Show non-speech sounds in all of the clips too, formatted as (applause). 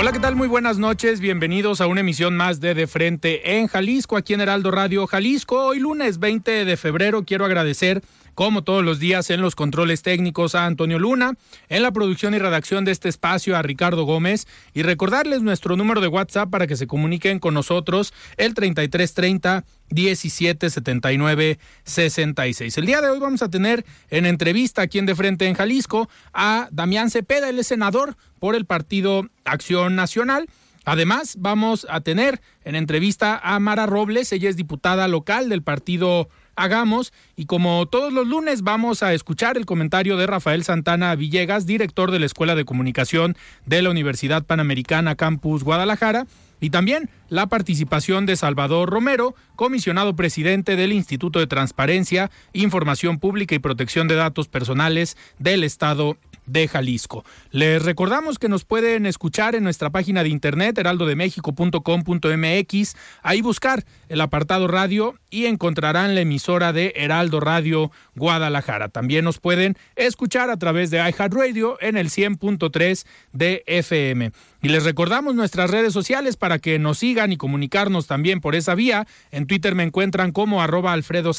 Hola, ¿qué tal? Muy buenas noches. Bienvenidos a una emisión más de De Frente en Jalisco, aquí en Heraldo Radio Jalisco. Hoy lunes 20 de febrero quiero agradecer como todos los días en los controles técnicos a Antonio Luna, en la producción y redacción de este espacio a Ricardo Gómez y recordarles nuestro número de WhatsApp para que se comuniquen con nosotros el 3330 1779 66. El día de hoy vamos a tener en entrevista aquí en De Frente en Jalisco a Damián Cepeda, es senador por el Partido Acción Nacional. Además, vamos a tener en entrevista a Mara Robles, ella es diputada local del Partido hagamos. Y como todos los lunes vamos a escuchar el comentario de Rafael Santana Villegas, director de la Escuela de Comunicación de la Universidad Panamericana Campus Guadalajara. Y también la participación de Salvador Romero, comisionado presidente del Instituto de Transparencia, Información Pública y Protección de Datos Personales del Estado de Jalisco. Les recordamos que nos pueden escuchar en nuestra página de internet heraldodemexico.com.mx, ahí buscar el apartado radio y encontrarán la emisora de Heraldo Radio Guadalajara. También nos pueden escuchar a través de iHeartRadio en el 100.3 de FM. Y les recordamos nuestras redes sociales para que nos sigan y comunicarnos también por esa vía. En Twitter me encuentran como arroba Alfredo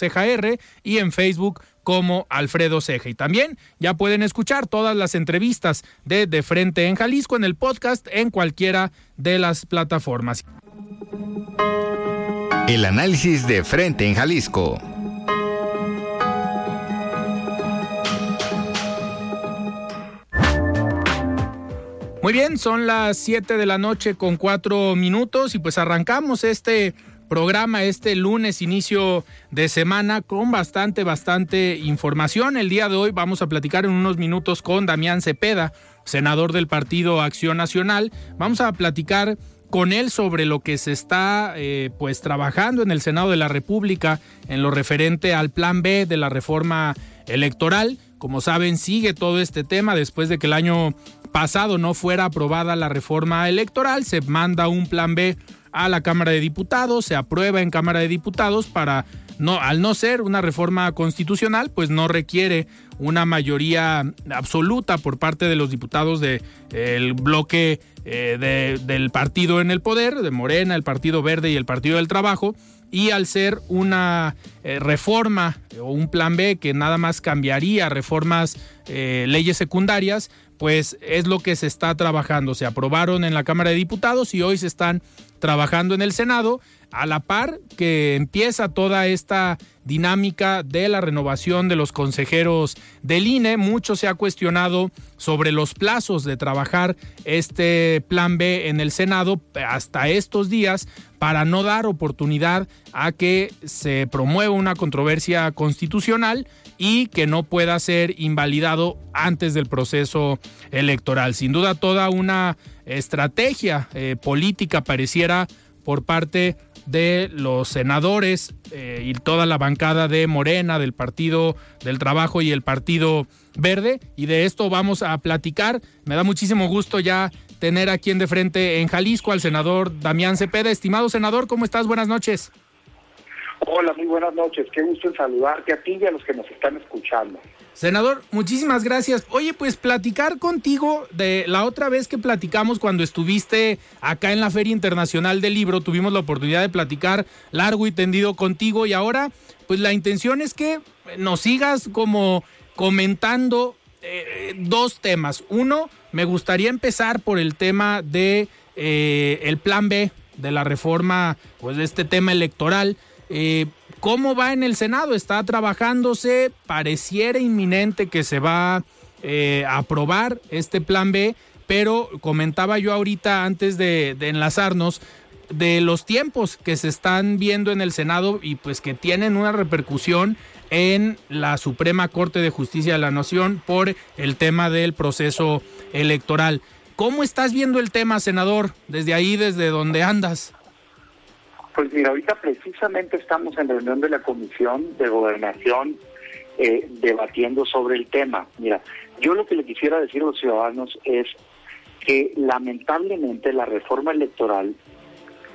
y en Facebook como Alfredo Ceja. Y también ya pueden escuchar todas las entrevistas de De Frente en Jalisco en el podcast en cualquiera de las plataformas. El análisis de Frente en Jalisco. Muy bien, son las 7 de la noche con 4 minutos y pues arrancamos este programa este lunes, inicio de semana, con bastante, bastante información. El día de hoy vamos a platicar en unos minutos con Damián Cepeda, senador del Partido Acción Nacional. Vamos a platicar con él sobre lo que se está eh, pues trabajando en el Senado de la República en lo referente al plan B de la reforma electoral. Como saben, sigue todo este tema después de que el año pasado no fuera aprobada la reforma electoral, se manda un plan B a la Cámara de Diputados, se aprueba en Cámara de Diputados para no al no ser una reforma constitucional, pues no requiere una mayoría absoluta por parte de los diputados del de, bloque eh, del partido en el poder, de Morena, el Partido Verde y el Partido del Trabajo, y al ser una eh, reforma o un plan B que nada más cambiaría reformas, eh, leyes secundarias, pues es lo que se está trabajando. Se aprobaron en la Cámara de Diputados y hoy se están trabajando en el Senado a la par que empieza toda esta dinámica de la renovación de los consejeros del INE. Mucho se ha cuestionado sobre los plazos de trabajar este plan B en el Senado hasta estos días para no dar oportunidad a que se promueva una controversia constitucional y que no pueda ser invalidado antes del proceso electoral. Sin duda toda una estrategia eh, política pareciera por parte de los senadores eh, y toda la bancada de Morena, del Partido del Trabajo y el Partido Verde. Y de esto vamos a platicar. Me da muchísimo gusto ya tener aquí en de frente en Jalisco al senador Damián Cepeda. Estimado senador, ¿cómo estás? Buenas noches. Hola, muy buenas noches. Qué gusto en saludarte a ti y a los que nos están escuchando. Senador, muchísimas gracias. Oye, pues platicar contigo de la otra vez que platicamos cuando estuviste acá en la Feria Internacional del Libro, tuvimos la oportunidad de platicar largo y tendido contigo y ahora, pues la intención es que nos sigas como comentando eh, dos temas. Uno, me gustaría empezar por el tema de eh, el plan B de la reforma, pues de este tema electoral. Eh, ¿Cómo va en el Senado? ¿Está trabajándose? Pareciera inminente que se va eh, a aprobar este plan B, pero comentaba yo ahorita antes de, de enlazarnos de los tiempos que se están viendo en el Senado y pues que tienen una repercusión en la Suprema Corte de Justicia de la Nación por el tema del proceso electoral. ¿Cómo estás viendo el tema, senador, desde ahí, desde donde andas? Pues mira, ahorita precisamente estamos en reunión de la Comisión de Gobernación eh, debatiendo sobre el tema. Mira, yo lo que le quisiera decir a los ciudadanos es que lamentablemente la reforma electoral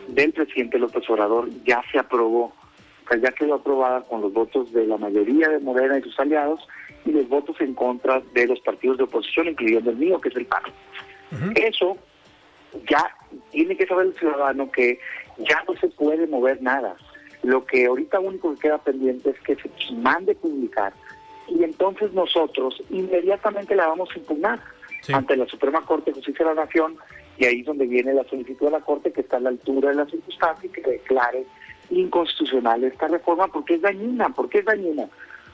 del presidente López Obrador ya se aprobó, o sea, ya quedó aprobada con los votos de la mayoría de Morena y sus aliados y los votos en contra de los partidos de oposición, incluyendo el mío, que es el PAN. Eso ya tiene que saber el ciudadano que ya no se puede mover nada. Lo que ahorita único que queda pendiente es que se mande publicar y entonces nosotros inmediatamente la vamos a impugnar ante la Suprema Corte de Justicia de la Nación y ahí es donde viene la solicitud de la Corte que está a la altura de la circunstancia y que declare inconstitucional esta reforma porque es dañina. ¿Por qué es dañina?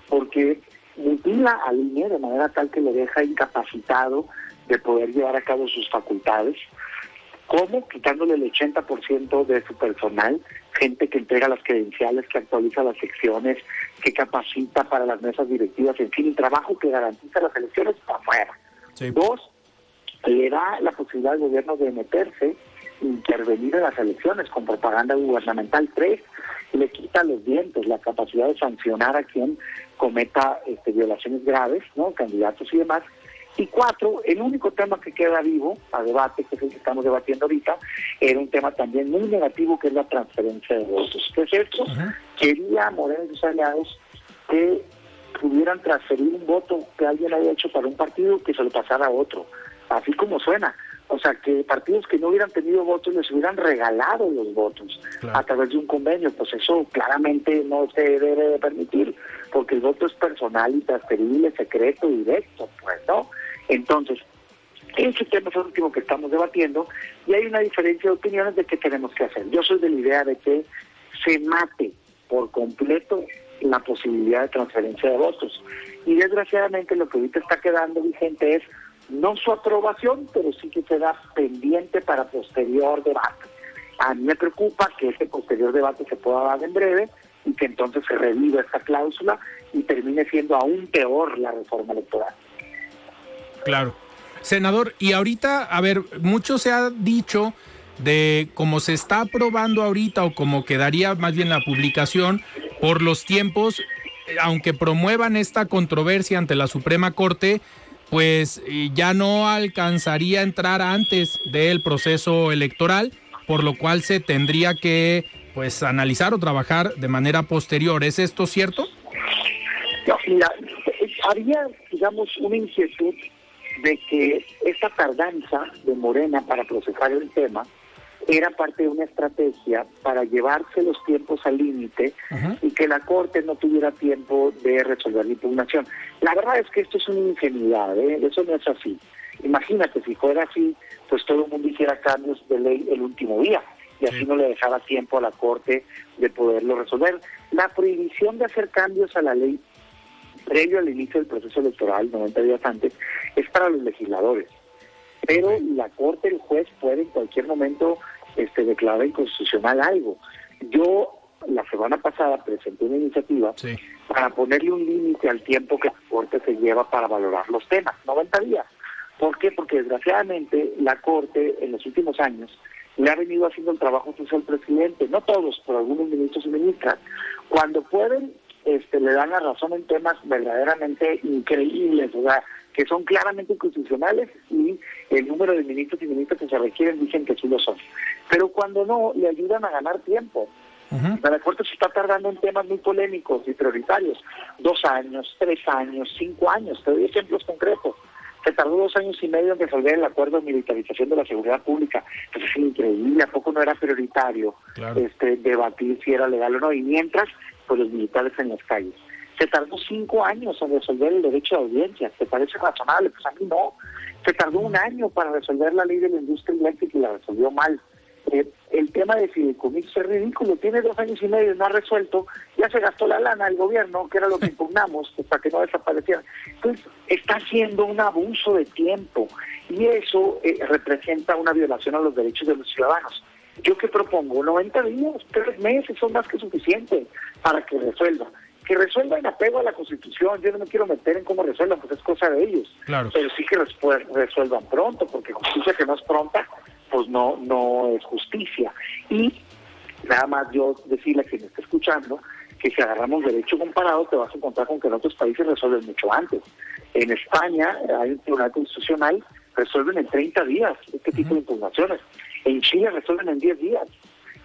Porque mutila al INE de manera tal que le deja incapacitado de poder llevar a cabo sus facultades. ¿Cómo? Quitándole el 80% de su personal, gente que entrega las credenciales, que actualiza las secciones, que capacita para las mesas directivas, en fin, el trabajo que garantiza las elecciones para afuera. Dos, le da la posibilidad al gobierno de meterse, intervenir en las elecciones con propaganda gubernamental. Tres, le quita los dientes, la capacidad de sancionar a quien cometa este, violaciones graves, ¿no? candidatos y demás. Y cuatro, el único tema que queda vivo a debate, que es el que estamos debatiendo ahorita, era un tema también muy negativo, que es la transferencia de votos. ¿Qué es esto? Quería Moreno y sus aliados que pudieran transferir un voto que alguien haya hecho para un partido que se lo pasara a otro así como suena. O sea, que partidos que no hubieran tenido votos les hubieran regalado los votos a través de un convenio. Pues eso claramente no se debe de permitir, porque el voto es personal y transferible, secreto, directo, pues, ¿no? Entonces, ese tema es el último que estamos debatiendo y hay una diferencia de opiniones de qué tenemos que hacer. Yo soy de la idea de que se mate por completo la posibilidad de transferencia de votos. Y desgraciadamente lo que ahorita está quedando vigente es no su aprobación, pero sí que queda pendiente para posterior debate. A mí me preocupa que ese posterior debate se pueda dar en breve y que entonces se reviva esta cláusula y termine siendo aún peor la reforma electoral. Claro. Senador, y ahorita, a ver, mucho se ha dicho de cómo se está aprobando ahorita o cómo quedaría más bien la publicación por los tiempos, aunque promuevan esta controversia ante la Suprema Corte, pues ya no alcanzaría a entrar antes del proceso electoral, por lo cual se tendría que pues analizar o trabajar de manera posterior. ¿Es esto cierto? Mira, había, digamos, una inquietud de que esa tardanza de Morena para procesar el tema era parte de una estrategia para llevarse los tiempos al límite y que la Corte no tuviera tiempo de resolver la impugnación. La verdad es que esto es una ingenuidad, ¿eh? eso no es así. Imagínate, si fuera así, pues todo el mundo hiciera cambios de ley el último día y así no le dejaba tiempo a la Corte de poderlo resolver. La prohibición de hacer cambios a la ley previo al inicio del proceso electoral, 90 días antes, es para los legisladores pero la Corte, el juez puede en cualquier momento este, declarar inconstitucional algo. Yo la semana pasada presenté una iniciativa para ponerle un límite al tiempo que la Corte se lleva para valorar los temas, 90 días. ¿Por qué? Porque desgraciadamente la Corte en los últimos años le ha venido haciendo el trabajo sucio al presidente, no todos, pero algunos ministros y ministras. Cuando pueden, este, le dan la razón en temas verdaderamente increíbles, o sea, que son claramente inconstitucionales y el número de ministros y ministras que se requieren dicen que sí lo son. Pero cuando no, le ayudan a ganar tiempo. La Corte se está tardando en temas muy polémicos y prioritarios. Dos años, tres años, cinco años. Te doy ejemplos concretos. Se tardó dos años y medio en resolver el acuerdo de militarización de la seguridad pública. Eso es increíble. ¿A poco no era prioritario este, debatir si era legal o no? Y mientras, los militares en las calles Se tardó cinco años en resolver el derecho de audiencia. ¿Te parece razonable? Pues a mí no. Se tardó un año para resolver la ley de la industria eléctrica y la resolvió mal. Eh, el tema de fideicomiso es ridículo. Tiene dos años y medio, no ha resuelto. Ya se gastó la lana el gobierno, que era lo que impugnamos, pues, para que no desapareciera. Entonces, está haciendo un abuso de tiempo y eso eh, representa una violación a los derechos de los ciudadanos. Yo que propongo 90 días, tres meses son más que suficientes para que resuelva. Que resuelva en apego a la Constitución. Yo no me quiero meter en cómo resuelvan, pues es cosa de ellos. Claro. Pero sí que resuelvan pronto, porque justicia que no es pronta, pues no, no es justicia. Y nada más yo decirle a quien está escuchando que si agarramos derecho comparado te vas a encontrar con que en otros países resuelven mucho antes. En España hay un tribunal constitucional, resuelven en 30 días este tipo de impugnaciones. En Chile resuelven en 10 días.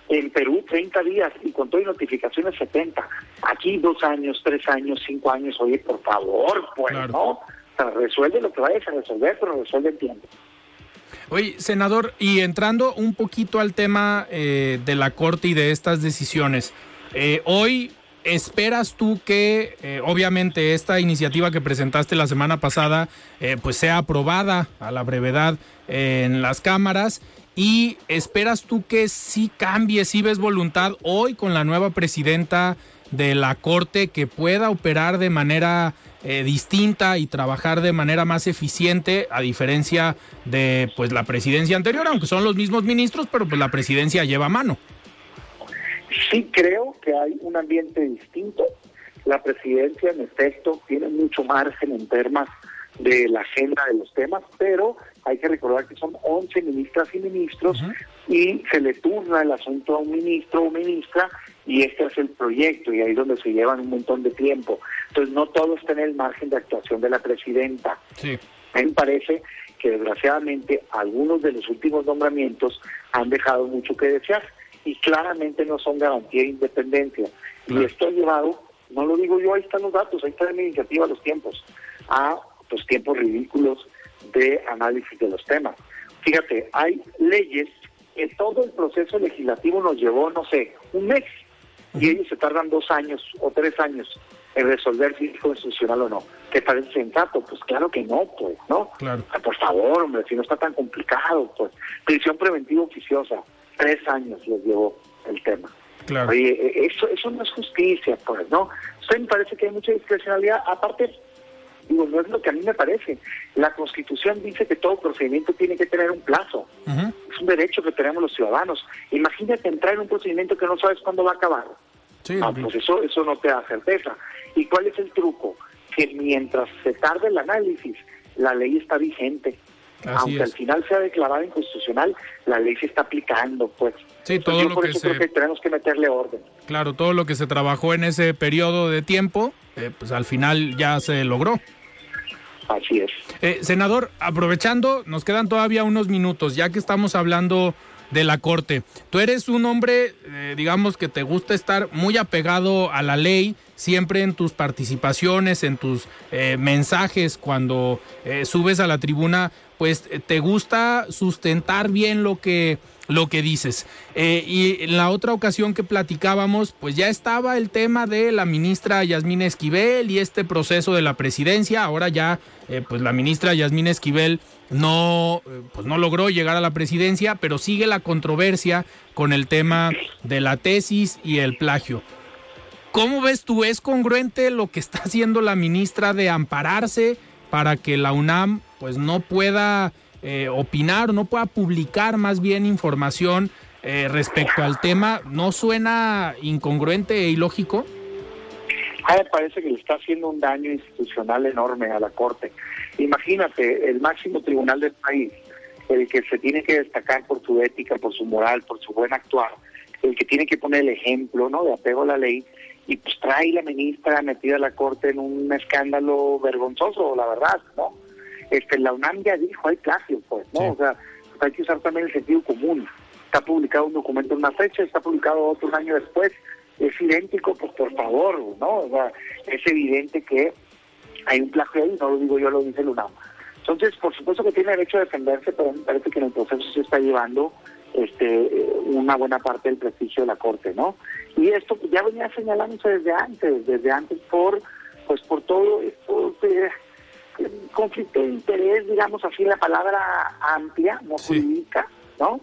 En Perú 30 días y con todo y notificaciones 70. Aquí dos años, tres años, cinco años. Oye, por favor, pues, ¿no? O sea, resuelve lo que vayas a resolver, pero resuelve el tiempo. Oye, senador, y entrando un poquito al tema eh, de la Corte y de estas decisiones, eh, hoy ¿Esperas tú que, eh, obviamente, esta iniciativa que presentaste la semana pasada, eh, pues sea aprobada a la brevedad en las cámaras? ¿Y esperas tú que sí cambie, si ves voluntad hoy con la nueva presidenta de la Corte que pueda operar de manera eh, distinta y trabajar de manera más eficiente, a diferencia de pues la presidencia anterior, aunque son los mismos ministros, pero pues la presidencia lleva mano? Sí creo que hay un ambiente distinto. La presidencia, en efecto, tiene mucho margen en temas de la agenda de los temas, pero hay que recordar que son 11 ministras y ministros y se le turna el asunto a un ministro o ministra y este es el proyecto y ahí es donde se llevan un montón de tiempo. Entonces no todo está en el margen de actuación de la presidenta. Sí. A mí me parece que desgraciadamente algunos de los últimos nombramientos han dejado mucho que desear y claramente no son garantía de independencia. Y esto ha llevado, no lo digo yo, ahí están los datos, ahí está mi iniciativa los tiempos, a pues tiempos ridículos de análisis de los temas. Fíjate, hay leyes que todo el proceso legislativo nos llevó, no sé, un mes, y ellos se tardan dos años o tres años en resolver si es constitucional o no. ¿Te parece sensato? Pues claro que no, pues, ¿no? Claro. Por favor, hombre, si no está tan complicado, pues. Prisión preventiva oficiosa tres años les llevó el tema. Claro. Oye, e, eso, eso no es justicia, pues, ¿no? Usted me parece que hay mucha discrecionalidad. Aparte, digo, no es lo que a mí me parece. La Constitución dice que todo procedimiento tiene que tener un plazo. Es un derecho que tenemos los ciudadanos. Imagínate entrar en un procedimiento que no sabes cuándo va a acabar. Sí, no, pues eso, eso no te da certeza. ¿Y cuál es el truco? Que mientras se tarde el análisis, la ley está vigente. Aunque al final sea declarada inconstitucional, la ley se está aplicando, pues. Sí, todo yo lo por que eso se... creo que tenemos que meterle orden. Claro, todo lo que se trabajó en ese periodo de tiempo, eh, pues al final ya se logró. Así es. Eh, senador, aprovechando, nos quedan todavía unos minutos, ya que estamos hablando de la Corte. Tú eres un hombre, eh, digamos, que te gusta estar muy apegado a la ley, siempre en tus participaciones, en tus eh, mensajes, cuando eh, subes a la tribuna, pues te gusta sustentar bien lo que lo que dices. Eh, y en la otra ocasión que platicábamos, pues ya estaba el tema de la ministra Yasmín Esquivel y este proceso de la presidencia. Ahora ya, eh, pues la ministra Yasmín Esquivel no, eh, pues no logró llegar a la presidencia, pero sigue la controversia con el tema de la tesis y el plagio. ¿Cómo ves tú? ¿Es congruente lo que está haciendo la ministra de ampararse para que la UNAM pues no pueda eh, opinar, no pueda publicar más bien información eh, respecto al tema? ¿No suena incongruente e ilógico? A me parece que le está haciendo un daño institucional enorme a la Corte. Imagínate, el máximo tribunal del país, el que se tiene que destacar por su ética, por su moral, por su buen actuar, el que tiene que poner el ejemplo ¿no? de apego a la ley, y pues trae la ministra metida a la Corte en un escándalo vergonzoso, la verdad, ¿no? Este, la UNAM ya dijo, hay plagio, pues, ¿no? Sí. O sea, hay que usar también el sentido común. Está publicado un documento en una fecha, está publicado otro un año después, es idéntico, pues por favor, ¿no? O sea, es evidente que hay un plagio ahí, no lo digo yo, lo dice el UNAM. Entonces, por supuesto que tiene derecho a defenderse, pero me parece que en el proceso se está llevando este eh, una buena parte del prestigio de la Corte, ¿no? Y esto ya venía señalándose desde antes, desde antes por pues por todo esto, eh, conflicto de interés, digamos así, la palabra amplia, no jurídica, ¿no?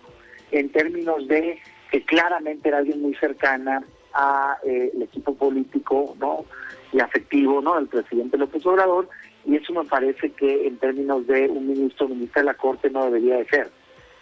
En términos de que claramente era alguien muy cercana a eh, el equipo político, ¿no? Y afectivo, ¿no? Del presidente López Obrador, y eso me parece que en términos de un ministro ministra de la Corte no debería de ser.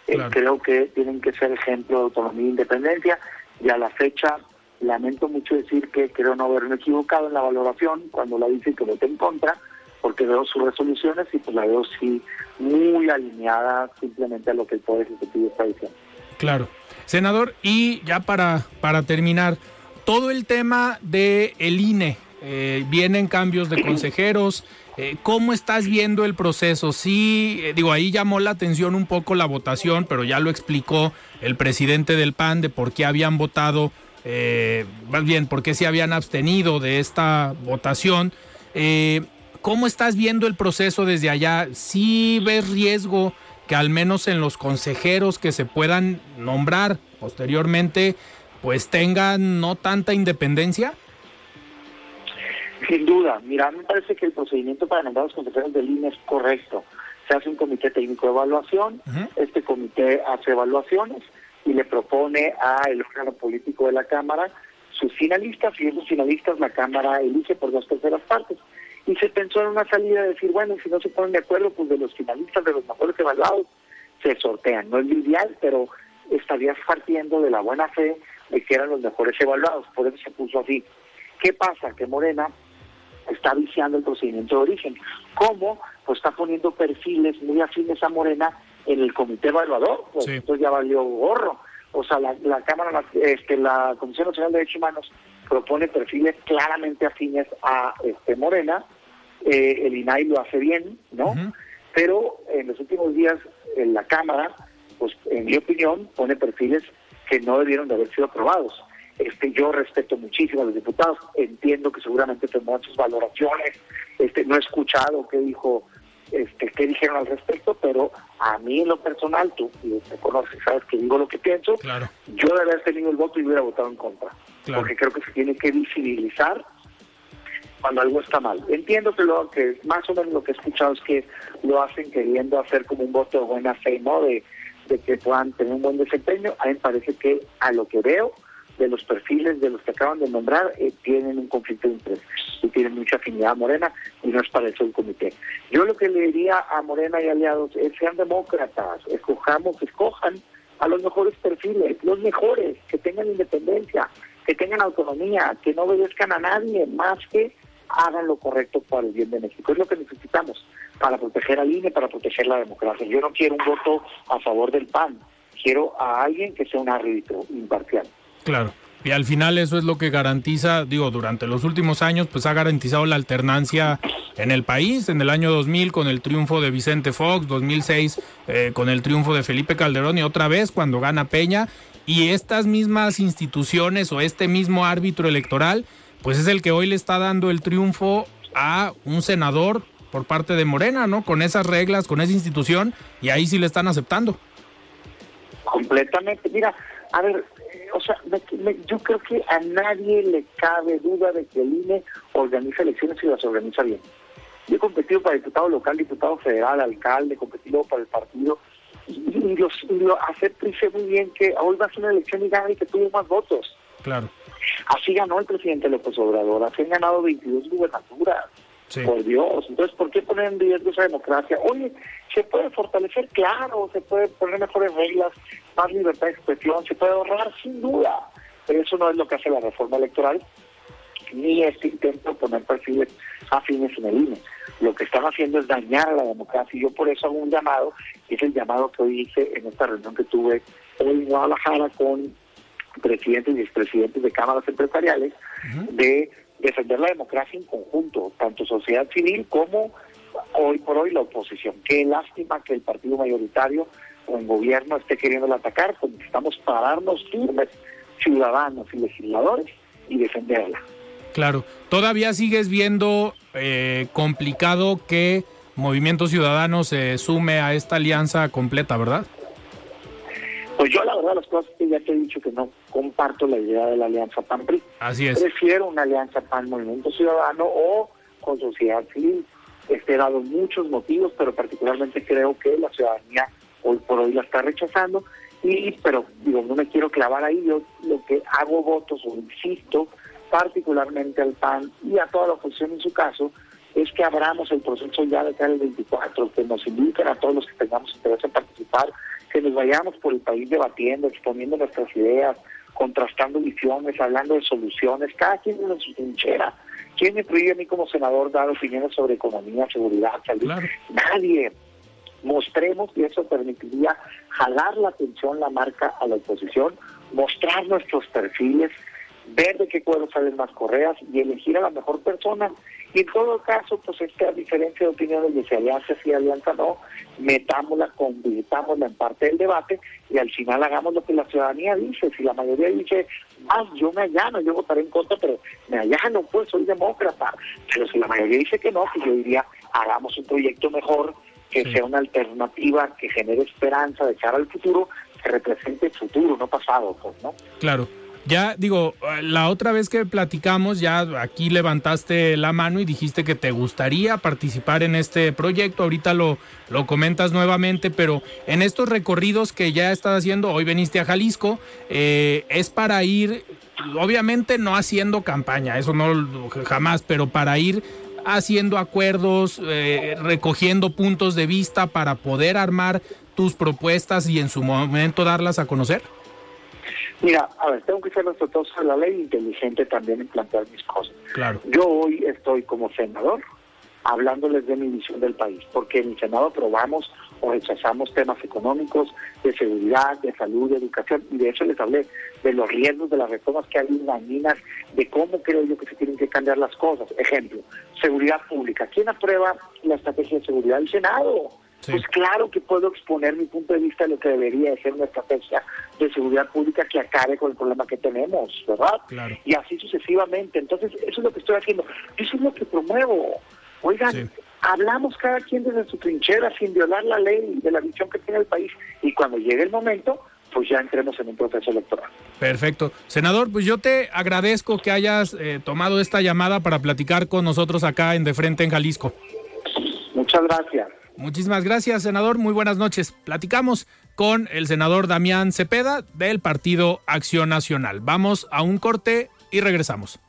Eh, creo que tienen que ser ejemplo de autonomía e independencia, y a la fecha lamento mucho decir que creo no haberme equivocado en la valoración cuando la dice que voté en contra, porque veo sus resoluciones y pues la veo sí muy alineada simplemente a lo que el Poder Ejecutivo está diciendo. Claro. Senador, y ya para, para terminar, todo el tema de el INE, eh, vienen cambios de consejeros, eh, ¿cómo estás viendo el proceso? Sí, eh, digo, ahí llamó la atención un poco la votación, pero ya lo explicó el presidente del PAN de por qué habían votado, más bien, por qué se habían abstenido de esta votación. ¿Cómo estás viendo el proceso desde allá? ¿Sí ves riesgo que al menos en los consejeros que se puedan nombrar posteriormente, pues tengan no tanta independencia? Sin duda, mira, me parece que el procedimiento para nombrar los consejeros del INE es correcto. Se hace un comité técnico de evaluación, este comité hace evaluaciones y le propone al órgano político de la Cámara sus finalistas y esos finalistas la Cámara elige por dos terceras partes y se pensó en una salida de decir, bueno, si no se ponen de acuerdo, pues de los finalistas, de los mejores evaluados, se sortean. No es ideal, pero estarías partiendo de la buena fe de que eran los mejores evaluados, por eso se puso así. ¿Qué pasa? Que Morena está viciando el procedimiento de origen. ¿Cómo? Pues está poniendo perfiles muy afines a Morena en el comité evaluador, pues esto ya valió gorro. O sea, la, la Cámara, este, la Comisión Nacional de Derechos Humanos propone perfiles claramente afines a este Morena, eh, el INAI lo hace bien, ¿no? Pero en los últimos días en la Cámara, pues en mi opinión, pone perfiles que no debieron de haber sido aprobados. Este, yo respeto muchísimo a los diputados, entiendo que seguramente tendrán sus valoraciones, este, no he escuchado qué dijo, este, qué dijeron al respecto, pero a mí en lo personal, tú me conoces, sabes que digo lo que pienso, yo de haber tenido el voto y hubiera votado en contra, porque creo que se tiene que visibilizar cuando algo está mal. Entiendo que lo que más o menos lo que he escuchado es que lo hacen queriendo hacer como un voto de buena fe, ¿no? De, de que puedan tener un buen desempeño. A mí me parece que a lo que veo de los perfiles de los que acaban de nombrar eh, tienen un conflicto de interés y tienen mucha afinidad a Morena y no es para eso el comité. Yo lo que le diría a Morena y aliados es sean demócratas, escojamos, escojan a los mejores perfiles, los mejores, que tengan independencia, que tengan autonomía, que no obedezcan a nadie más que hagan lo correcto para el bien de México. Es lo que necesitamos para proteger al INE, para proteger la democracia. Yo no quiero un voto a favor del PAN, quiero a alguien que sea un árbitro imparcial. Claro. Y al final eso es lo que garantiza, digo, durante los últimos años, pues ha garantizado la alternancia en el país. En el año 2000 con el triunfo de Vicente Fox, 2006 eh, con el triunfo de Felipe Calderón y otra vez cuando gana Peña. Y estas mismas instituciones o este mismo árbitro electoral pues es el que hoy le está dando el triunfo a un senador por parte de Morena, ¿no? Con esas reglas, con esa institución, y ahí sí le están aceptando. Completamente. Mira, a ver, o sea, yo creo que a nadie le cabe duda de que el INE organiza elecciones y las organiza bien. Yo he competido para diputado local, diputado federal, alcalde, he competido para el partido, y, los, lo acepto y sé muy bien que hoy va a ser una elección y gana y que tuvo más votos. Claro. Así ganó el presidente López Obrador, así han ganado 22 gubernaturas. Por Dios, entonces, ¿por qué poner en riesgo esa democracia? Oye, se puede fortalecer, claro, se puede poner mejores reglas, más libertad de expresión, se puede ahorrar, sin duda, pero eso no es lo que hace la reforma electoral, ni este intento de poner perfiles afines en el INE. Lo que están haciendo es dañar a la democracia y yo por eso hago un llamado, que es el llamado que hoy hice en esta reunión que tuve hoy en Guadalajara con presidentes y expresidentes de cámaras empresariales, de defender la democracia en conjunto, tanto sociedad civil como hoy por hoy la oposición. Qué lástima que el partido mayoritario o el gobierno esté queriendo atacar, pues necesitamos pararnos firmes, ciudadanos y legisladores, y defenderla. Claro, todavía sigues viendo eh, complicado que Movimiento Ciudadano se sume a esta alianza completa, ¿verdad? Pues yo la verdad las cosas que ya te he dicho que no comparto la idea de la alianza PAN-PRI. Así es. Prefiero una alianza PAN-Movimiento Ciudadano o con sociedad civil. Este dado muchos motivos, pero particularmente creo que la ciudadanía hoy por hoy la está rechazando. Y, pero digo, no me quiero clavar ahí, yo lo que hago votos o insisto particularmente al PAN y a toda la oposición en su caso, es que abramos el proceso ya de cara al 24, que nos inviten a todos los que tengamos interés en participar, que nos vayamos por el país debatiendo, exponiendo nuestras ideas, contrastando visiones, hablando de soluciones, cada quien en su trinchera. ¿Quién me prohíbe a mí como senador dar opiniones sobre economía, seguridad, salud? Nadie. Mostremos, y eso permitiría jalar la atención, la marca a la oposición, mostrar nuestros perfiles, ver de qué cuero salen más correas y elegir a la mejor persona. Y en todo caso, pues esta diferencia de opiniones de si alianza sí, alianza no, metámosla, convirtámosla en parte del debate y al final hagamos lo que la ciudadanía dice. Si la mayoría dice, ah, yo me allano, yo votaré en contra, pero me allano, pues soy demócrata. Pero si la mayoría dice que no, pues yo diría, hagamos un proyecto mejor, que sea una alternativa, que genere esperanza de cara al futuro, que represente el futuro, no pasado, pues, ¿no? Claro. Ya digo, la otra vez que platicamos, ya aquí levantaste la mano y dijiste que te gustaría participar en este proyecto. Ahorita lo, lo comentas nuevamente, pero en estos recorridos que ya estás haciendo, hoy veniste a Jalisco, eh, es para ir, obviamente no haciendo campaña, eso no jamás, pero para ir haciendo acuerdos, eh, recogiendo puntos de vista para poder armar tus propuestas y en su momento darlas a conocer. Mira, a ver, tengo que ser respetuoso de la ley inteligente también en plantear mis cosas. Claro. Yo hoy estoy como senador hablándoles de mi visión del país, porque en el Senado aprobamos o rechazamos temas económicos, de seguridad, de salud, de educación, y de hecho les hablé de los riesgos de las reformas que hay dañinas, de cómo creo yo que se tienen que cambiar las cosas. Ejemplo, seguridad pública. ¿Quién aprueba la estrategia de seguridad? El Senado. Pues claro que puedo exponer mi punto de vista de lo que debería ser una estrategia de seguridad pública que acabe con el problema que tenemos, ¿verdad? Y así sucesivamente. Entonces, eso es lo que estoy haciendo. Eso es lo que promuevo. Oigan, hablamos cada quien desde su trinchera sin violar la ley de la visión que tiene el país y cuando llegue el momento, pues ya entremos en un proceso electoral. Perfecto. Senador, pues yo te agradezco que hayas eh, tomado esta llamada para platicar con nosotros acá en De Frente en Jalisco. Muchas gracias. Muchísimas gracias, senador. Muy buenas noches. Platicamos con el senador Damián Cepeda del Partido Acción Nacional. Vamos a un corte y regresamos.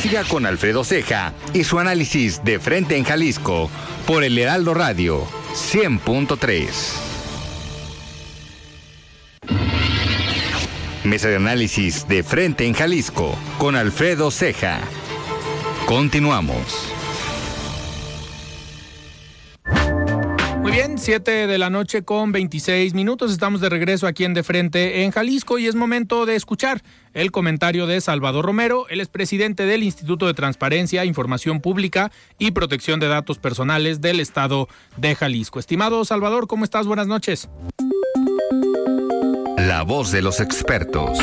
Siga con Alfredo Ceja y su análisis de frente en Jalisco por el Heraldo Radio 100.3. Mesa de análisis de frente en Jalisco con Alfredo Ceja. Continuamos. Muy bien, 7 de la noche con 26 minutos. Estamos de regreso aquí en De Frente en Jalisco y es momento de escuchar el comentario de Salvador Romero. Él es presidente del Instituto de Transparencia, Información Pública y Protección de Datos Personales del Estado de Jalisco. Estimado Salvador, ¿cómo estás? Buenas noches. La voz de los expertos.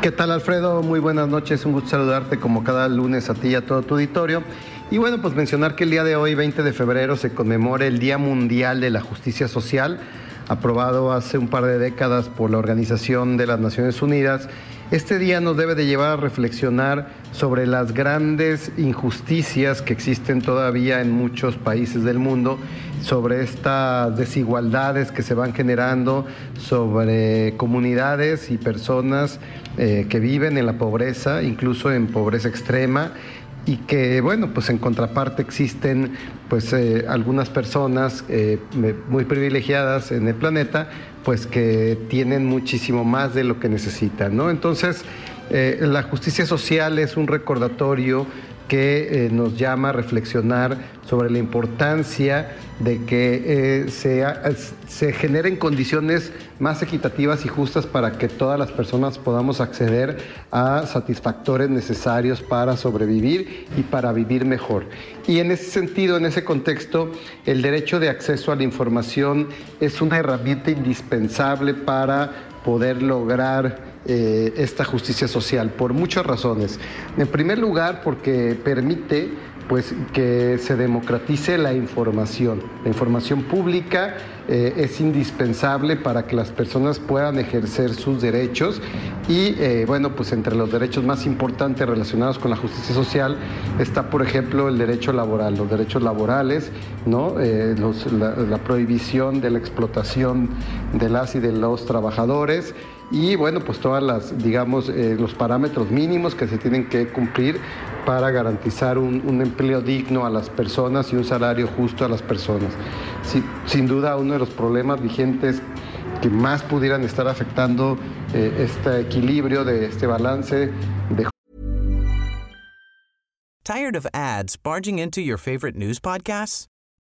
¿Qué tal Alfredo? Muy buenas noches, un gusto saludarte como cada lunes a ti y a todo tu auditorio. Y bueno, pues mencionar que el día de hoy, 20 de febrero, se conmemora el Día Mundial de la Justicia Social, aprobado hace un par de décadas por la Organización de las Naciones Unidas este día nos debe de llevar a reflexionar sobre las grandes injusticias que existen todavía en muchos países del mundo, sobre estas desigualdades que se van generando, sobre comunidades y personas eh, que viven en la pobreza, incluso en pobreza extrema, y que bueno pues en contraparte existen pues eh, algunas personas eh, muy privilegiadas en el planeta pues que tienen muchísimo más de lo que necesitan, ¿no? Entonces, eh, la justicia social es un recordatorio que eh, nos llama a reflexionar sobre la importancia de que eh, se, se, generen condiciones más equitativas y justas para que todas las personas podamos acceder a satisfactores necesarios para sobrevivir y para vivir mejor. Y en ese sentido, en ese contexto, el derecho de acceso a la información es una herramienta indispensable para poder lograr eh, esta justicia social por muchas razones. En primer lugar, porque permite pues que se democratice la información. La información pública eh, es indispensable para que las personas puedan ejercer sus derechos y eh, bueno, pues entre los derechos más importantes relacionados con la justicia social está, por ejemplo, el derecho laboral, los derechos laborales, ¿no? Eh, la prohibición de la explotación de las y de los trabajadores y bueno, pues todas las, digamos, eh, los parámetros mínimos que se tienen que cumplir para garantizar un, empleo digno a las personas y un salario justo a las personas. sin duda, uno de los problemas vigentes que más pudieran estar afectando eh, este equilibrio de este balance de Tired of ads barging into your favorite news podcasts?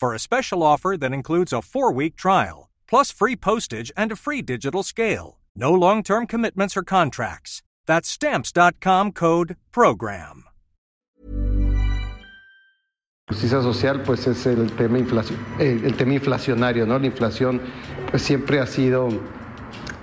for a special offer that includes a four week trial, plus free postage and a free digital scale. No long term commitments or contracts. That's stamps.com code PROGRAM. Justicia social, pues es el tema, inflación, eh, tema inflacionario, ¿no? La inflación, pues siempre ha sido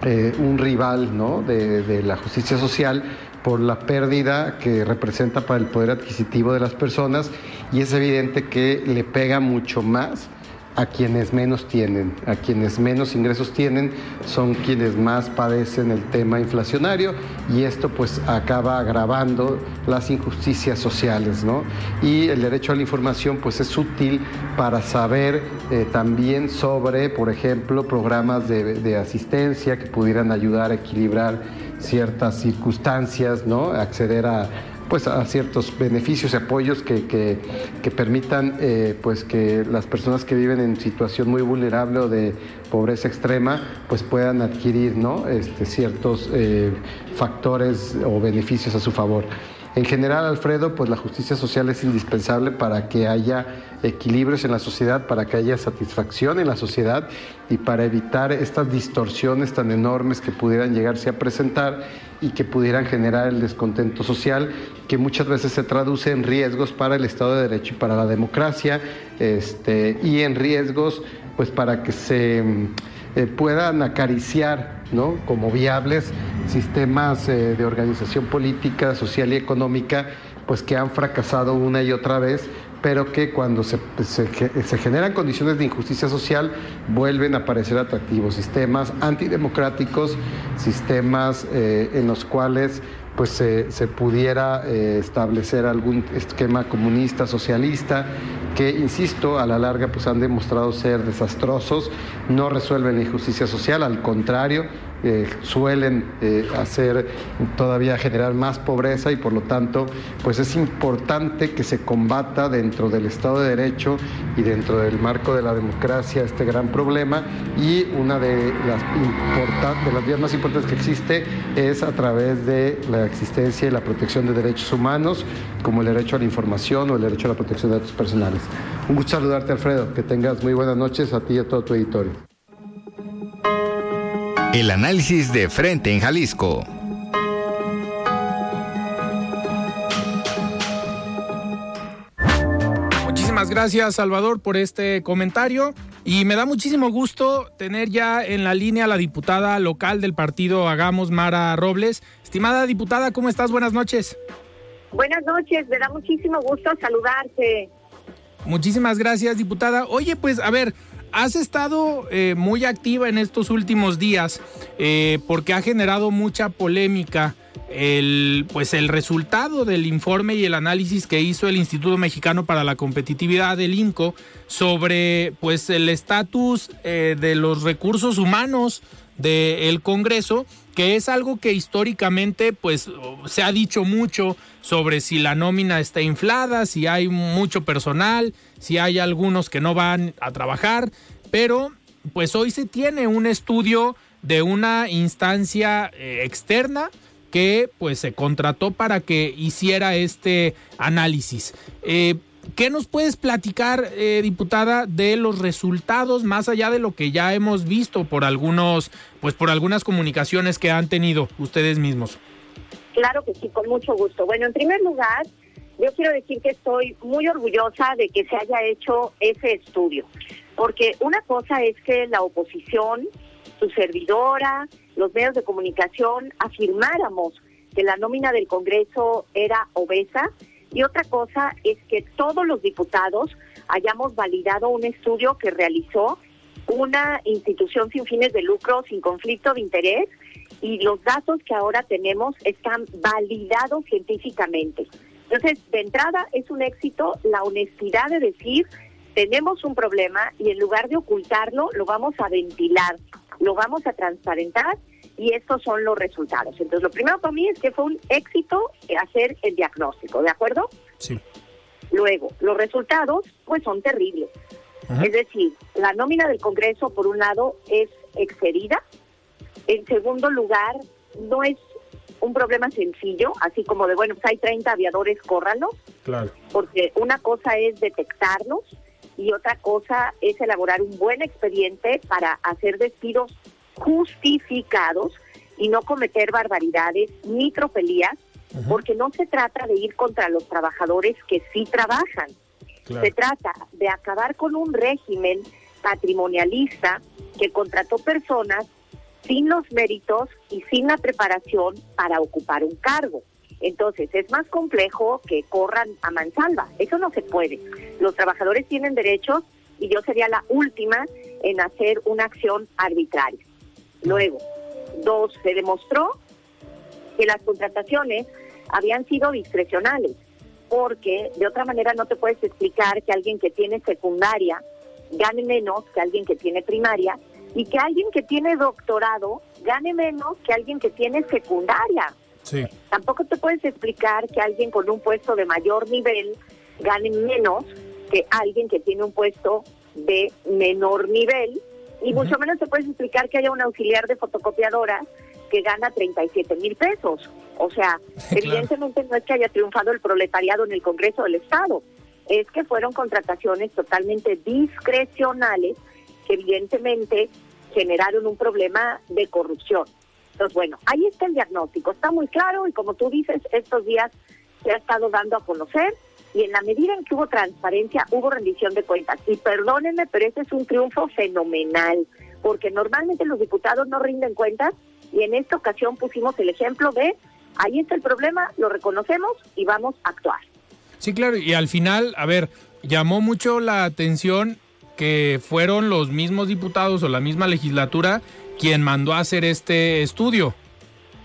eh, un rival, ¿no? De la justicia social por la pérdida que representa para el poder adquisitivo de las personas y es evidente que le pega mucho más a quienes menos tienen, a quienes menos ingresos tienen, son quienes más padecen el tema inflacionario y esto pues acaba agravando las injusticias sociales, ¿no? Y el derecho a la información pues es útil para saber eh, también sobre, por ejemplo, programas de, de asistencia que pudieran ayudar a equilibrar ciertas circunstancias, ¿no? Acceder a pues a ciertos beneficios y apoyos que, que, permitan eh, pues que las personas que viven en situación muy vulnerable o de pobreza extrema pues puedan adquirir ¿no? este, ciertos eh, factores o beneficios a su favor. En general, Alfredo, pues la justicia social es indispensable para que haya equilibrios en la sociedad, para que haya satisfacción en la sociedad y para evitar estas distorsiones tan enormes que pudieran llegarse a presentar y que pudieran generar el descontento social, que muchas veces se traduce en riesgos para el Estado de Derecho y para la democracia, este, y en riesgos pues para que se eh, puedan acariciar ¿no? como viables sistemas eh, de organización política, social y económica, pues que han fracasado una y otra vez, pero que cuando se, se, generan condiciones de injusticia social vuelven a aparecer atractivos, sistemas antidemocráticos, sistemas eh, en los cuales pues se, pudiera eh, establecer algún esquema comunista, socialista, que, insisto, a la larga pues han demostrado ser desastrosos, no resuelven la injusticia social, al contrario, eh, suelen eh, hacer todavía generar más pobreza y por lo tanto pues es importante que se combata dentro del Estado de Derecho y dentro del marco de la democracia este gran problema y una de las, de las vías más importantes que existe es a través de la existencia y la protección de derechos humanos como el derecho a la información o el derecho a la protección de datos personales. Un gusto saludarte Alfredo, que tengas muy buenas noches a ti y a todo tu editorio. El análisis de frente en Jalisco. Muchísimas gracias Salvador por este comentario. Y me da muchísimo gusto tener ya en la línea a la diputada local del partido Hagamos, Mara Robles. Estimada diputada, ¿cómo estás? Buenas noches. Buenas noches, me da muchísimo gusto saludarte. Muchísimas gracias, diputada. Oye, pues a ver, has estado eh, muy activa en estos últimos días eh, porque ha generado mucha polémica el, pues el resultado del informe y el análisis que hizo el Instituto Mexicano para la Competitividad del INCO sobre pues el estatus eh, de los recursos humanos del Congreso, que es algo que históricamente pues se ha dicho mucho sobre si la nómina está inflada, si hay mucho personal, si hay algunos que no van a trabajar, pero pues hoy se tiene un estudio de una instancia eh, externa que pues se contrató para que hiciera este análisis. Eh, ¿Qué nos puedes platicar, eh, diputada, de los resultados más allá de lo que ya hemos visto por algunos, pues por algunas comunicaciones que han tenido ustedes mismos? Claro que sí, con mucho gusto. Bueno, en primer lugar, yo quiero decir que estoy muy orgullosa de que se haya hecho ese estudio, porque una cosa es que la oposición su servidora, los medios de comunicación, afirmáramos que la nómina del Congreso era obesa y otra cosa es que todos los diputados hayamos validado un estudio que realizó una institución sin fines de lucro, sin conflicto de interés, y los datos que ahora tenemos están validados científicamente. Entonces, de entrada es un éxito la honestidad de decir, tenemos un problema y en lugar de ocultarlo, lo vamos a ventilar lo vamos a transparentar y estos son los resultados. Entonces, lo primero para mí es que fue un éxito hacer el diagnóstico, ¿de acuerdo? Sí. Luego, los resultados, pues son terribles. Es decir, la nómina del Congreso, por un lado, es excedida. En segundo lugar, no es un problema sencillo, así como de, bueno, pues hay 30 aviadores, córralos. Claro. Porque una cosa es detectarlos y otra cosa es elaborar un buen expediente para hacer despidos justificados y no cometer barbaridades ni tropelías, porque no se trata de ir contra los trabajadores que sí trabajan. Se trata de acabar con un régimen patrimonialista que contrató personas sin los méritos y sin la preparación para ocupar un cargo. Entonces, es más complejo que corran a mansalva. Eso no se puede. Los trabajadores tienen derechos y yo sería la última en hacer una acción arbitraria. Luego, dos, se demostró que las contrataciones habían sido discrecionales, porque de otra manera no te puedes explicar que alguien que tiene secundaria gane menos que alguien que tiene primaria y que alguien que tiene doctorado gane menos que alguien que tiene secundaria. Tampoco te puedes explicar que alguien con un puesto de mayor nivel gane menos que alguien que tiene un puesto de menor nivel y mucho menos te puedes explicar que haya un auxiliar de fotocopiadora que gana 37 mil pesos. O sea, (laughs) evidentemente no es que haya triunfado el proletariado en el Congreso del Estado, es que fueron contrataciones totalmente discrecionales que evidentemente generaron un problema de corrupción. Entonces, bueno, ahí está el diagnóstico, está muy claro y como tú dices, estos días se ha estado dando a conocer y en la medida en que hubo transparencia, hubo rendición de cuentas. Y perdónenme, pero ese es un triunfo fenomenal, porque normalmente los diputados no rinden cuentas y en esta ocasión pusimos el ejemplo de, ahí está el problema, lo reconocemos y vamos a actuar. Sí, claro, y al final, a ver, llamó mucho la atención que fueron los mismos diputados o la misma legislatura quien mandó a hacer este estudio.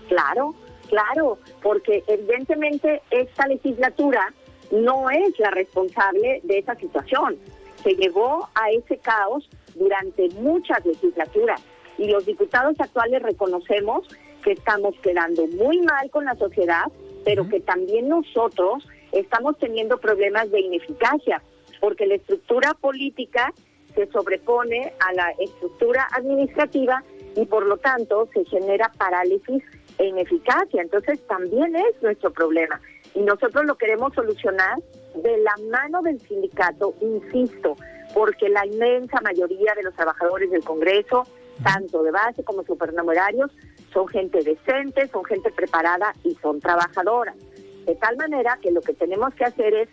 Claro, claro, porque evidentemente esta legislatura no es la responsable de esa situación. Se llegó a ese caos durante muchas legislaturas y los diputados actuales reconocemos que estamos quedando muy mal con la sociedad, pero que también nosotros estamos teniendo problemas de ineficacia, porque la estructura política se sobrepone a la estructura administrativa y por lo tanto se genera parálisis e ineficacia. Entonces también es nuestro problema y nosotros lo queremos solucionar de la mano del sindicato, insisto, porque la inmensa mayoría de los trabajadores del Congreso, tanto de base como supernumerarios, son gente decente, son gente preparada y son trabajadoras. De tal manera que lo que tenemos que hacer es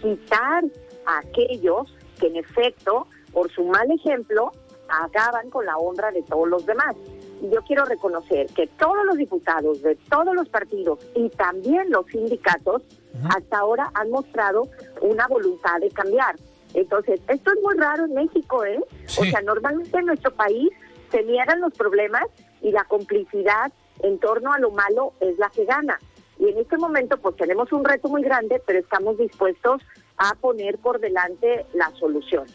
quitar a aquellos que en efecto por su mal ejemplo, acaban con la honra de todos los demás. Yo quiero reconocer que todos los diputados de todos los partidos y también los sindicatos hasta ahora han mostrado una voluntad de cambiar. Entonces, esto es muy raro en México, ¿eh? O sea, normalmente en nuestro país se niegan los problemas y la complicidad en torno a lo malo es la que gana. Y en este momento pues tenemos un reto muy grande, pero estamos dispuestos a poner por delante la solución.